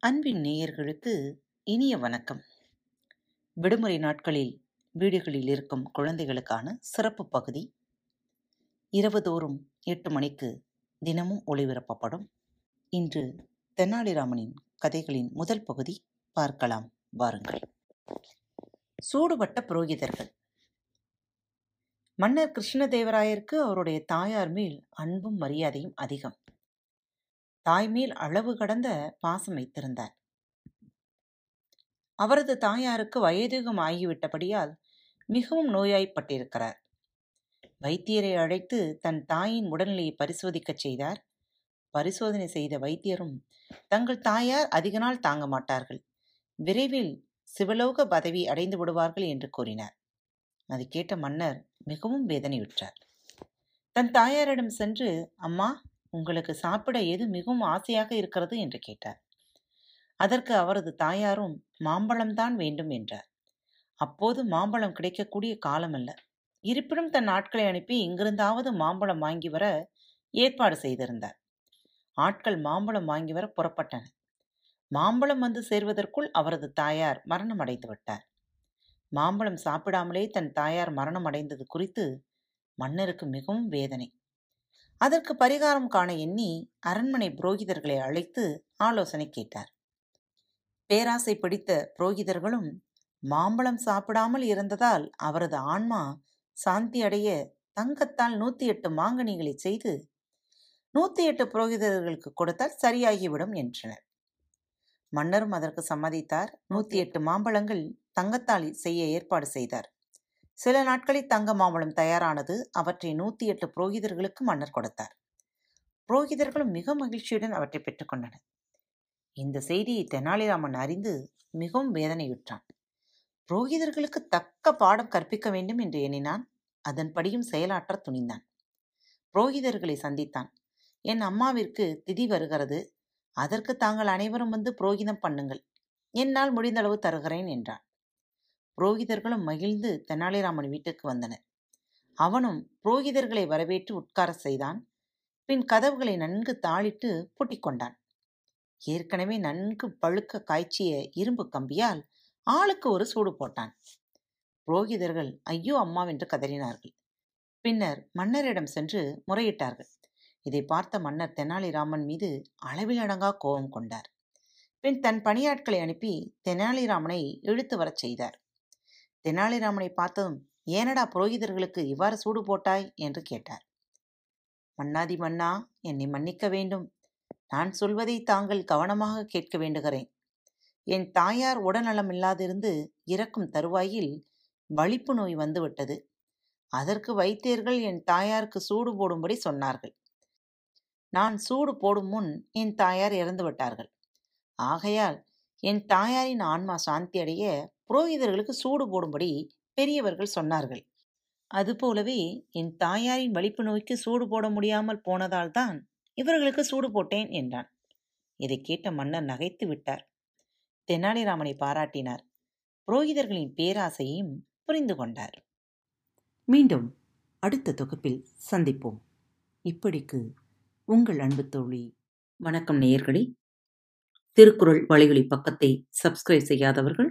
அன்பின் நேயர்களுக்கு இனிய வணக்கம். விடுமுறை நாட்களில் வீடுகளில் இருக்கும் குழந்தைகளுக்கான சிறப்பு பகுதி. இரவுதோறும் எட்டு மணிக்கு தினமும் ஒளிபரப்பப்படும். இன்று தெனாலிராமனின் கதைகளின் முதல் பகுதி பார்க்கலாம். வாருங்கள். சூடுபட்ட புரோகிதர்கள். மன்னர் கிருஷ்ணதேவராயருக்கு அவருடைய தாயார் மேல் அன்பும் மரியாதையும் அதிகம். தாய் மேல் அளவு கடந்த பாசம் வைத்திருந்தார். அவரது தாயாருக்கு வயதுகம் ஆகிவிட்டபடியால் மிகவும் நோயாய்ப்பட்டிருக்கிறார். வைத்தியரை அழைத்து தன் தாயின் உடல்நிலையை பரிசோதிக்கச் செய்தார். பரிசோதனை செய்த வைத்தியரும் தங்கள் தாயார் அதிக நாள் தாங்க மாட்டார்கள். விரைவில் சிவலோக பதவி அடைந்து விடுவார்கள் என்று கூறினார். அதை கேட்ட மன்னர் மிகவும் வேதனையுற்றார். தன் தாயாரிடம் சென்று அம்மா உங்களுக்கு சாப்பிட எது மிகவும் ஆசையாக இருக்கிறது? என்று கேட்டார். அதற்கு அவரது தாயாரும் மாம்பழம்தான் வேண்டும் என்றார். அப்போது மாம்பழம் கிடைக்கக்கூடிய காலம் அல்ல. இருப்பினும் தன் ஆட்களை அனுப்பி இங்கிருந்தாவது மாம்பழம் வாங்கி வர ஏற்பாடு செய்திருந்தார். ஆட்கள் மாம்பழம் வாங்கி வர புறப்பட்டனர் மாம்பழம் வந்து சேர்வதற்குள் அவரது தாயார் மரணம் அடைந்து விட்டார். மாம்பழம் சாப்பிடாமலே தன் தாயார் மரணம் அடைந்தது குறித்து மன்னருக்கு மிகவும் வேதனை. அதற்கு பரிகாரம் காண எண்ணி அரண்மனை புரோகிதர்களை அழைத்து ஆலோசனை கேட்டார். பேராசை பிடித்த புரோகிதர்களும் மாம்பழம் சாப்பிடாமல் இருந்ததால் அவரது ஆன்மா சாந்தி அடைய தங்கத்தால் நூத்தி எட்டு மாங்கனிகளை செய்து நூத்தி எட்டு புரோகிதர்களுக்கு கொடுத்தால் சரியாகிவிடும் என்றனர். மன்னரும் அதற்கு சம்மதித்தார். நூத்தி எட்டு மாம்பழங்கள் தங்கத்தால் செய்ய ஏற்பாடு செய்தார். சில நாட்களில் தங்க மாம்பழம் தயாரானது அவற்றை நூத்தி எட்டு புரோகிதர்களுக்கு மன்னர் கொடுத்தார். புரோகிதர்களும் மிக மகிழ்ச்சியுடன் அவற்றை பெற்றுக்கொண்டனர் இந்த செய்தியை தெனாலிராமன் அறிந்து மிகவும் வேதனையுற்றான். புரோகிதர்களுக்கு தக்க பாடம் கற்பிக்க வேண்டும் என்று எண்ணினான். அதன்படியும் செயலாற்ற துணிந்தான். புரோகிதர்களை சந்தித்தான். என் அம்மாவிற்கு திதி வருகிறது. அதற்கு தாங்கள் அனைவரும் வந்து புரோகிதம் பண்ணுங்கள். என்னால் முடிந்தளவு தருகிறேன் என்றான். புரோகிதர்களும் மகிழ்ந்து தெனாலிராமன் வீட்டுக்கு வந்தனர். அவனும் புரோகிதர்களை வரவேற்று உட்கார செய்தான். பின் கதவுகளை நன்கு தாளிட்டு பூட்டிக் கொண்டான். ஏற்கனவே நன்கு பழுக்க காய்ச்சிய இரும்பு கம்பியால் ஆளுக்கு ஒரு சூடு போட்டான். புரோகிதர்கள் ஐயோ அம்மாவென்று கதறினார்கள். பின்னர் மன்னரிடம் சென்று முறையிட்டார்கள். இதை பார்த்த மன்னர் தெனாலிராமன் மீது அளவில் அடங்கா கோபம் கொண்டார். பின் தன் பணியாட்களை அனுப்பி தெனாலிராமனை இழுத்து வரச் செய்தார். தெனாலிராமனை பார்த்ததும் ஏனடா புரோகிதர்களுக்கு இவ்வாறு சூடு போட்டாய்? என்று கேட்டார். மன்னாதி மன்னா என்னை மன்னிக்க வேண்டும். நான் சொல்வதை தாங்கள் கவனமாக கேட்க வேண்டுகிறேன். என் தாயார் உடல்நலம் இல்லாதிருந்து இறக்கும் தருவாயில் வலிப்பு நோய் வந்துவிட்டது. அதற்கு வைத்தியர்கள் என் தாயாருக்கு சூடு போடும்படி சொன்னார்கள். நான் சூடு போடும் முன் என் தாயார் இறந்து விட்டார்கள் ஆகையால் என் தாயாரின் ஆன்மா சாந்தி அடைய புரோகிதர்களுக்கு சூடு போடும்படி பெரியவர்கள் சொன்னார்கள். அதுபோலவே என் தாயாரின் வலிப்பு நோய்க்கு சூடு போட முடியாமல் போனதால் தான் இவர்களுக்கு சூடு போட்டேன் என்றான். இதை கேட்ட மன்னர் நகைத்து விட்டார். தெனாலிராமனை பாராட்டினார். புரோகிதர்களின் பேராசையையும் புரிந்து கொண்டார். மீண்டும் அடுத்த தொகுப்பில் சந்திப்போம். இப்படிக்கு உங்கள் அன்பு தோழி வணக்கம் நேயர்களே. திருக்குறள் வழிகளி பக்கத்தை சப்ஸ்கிரைப் செய்யாதவர்கள்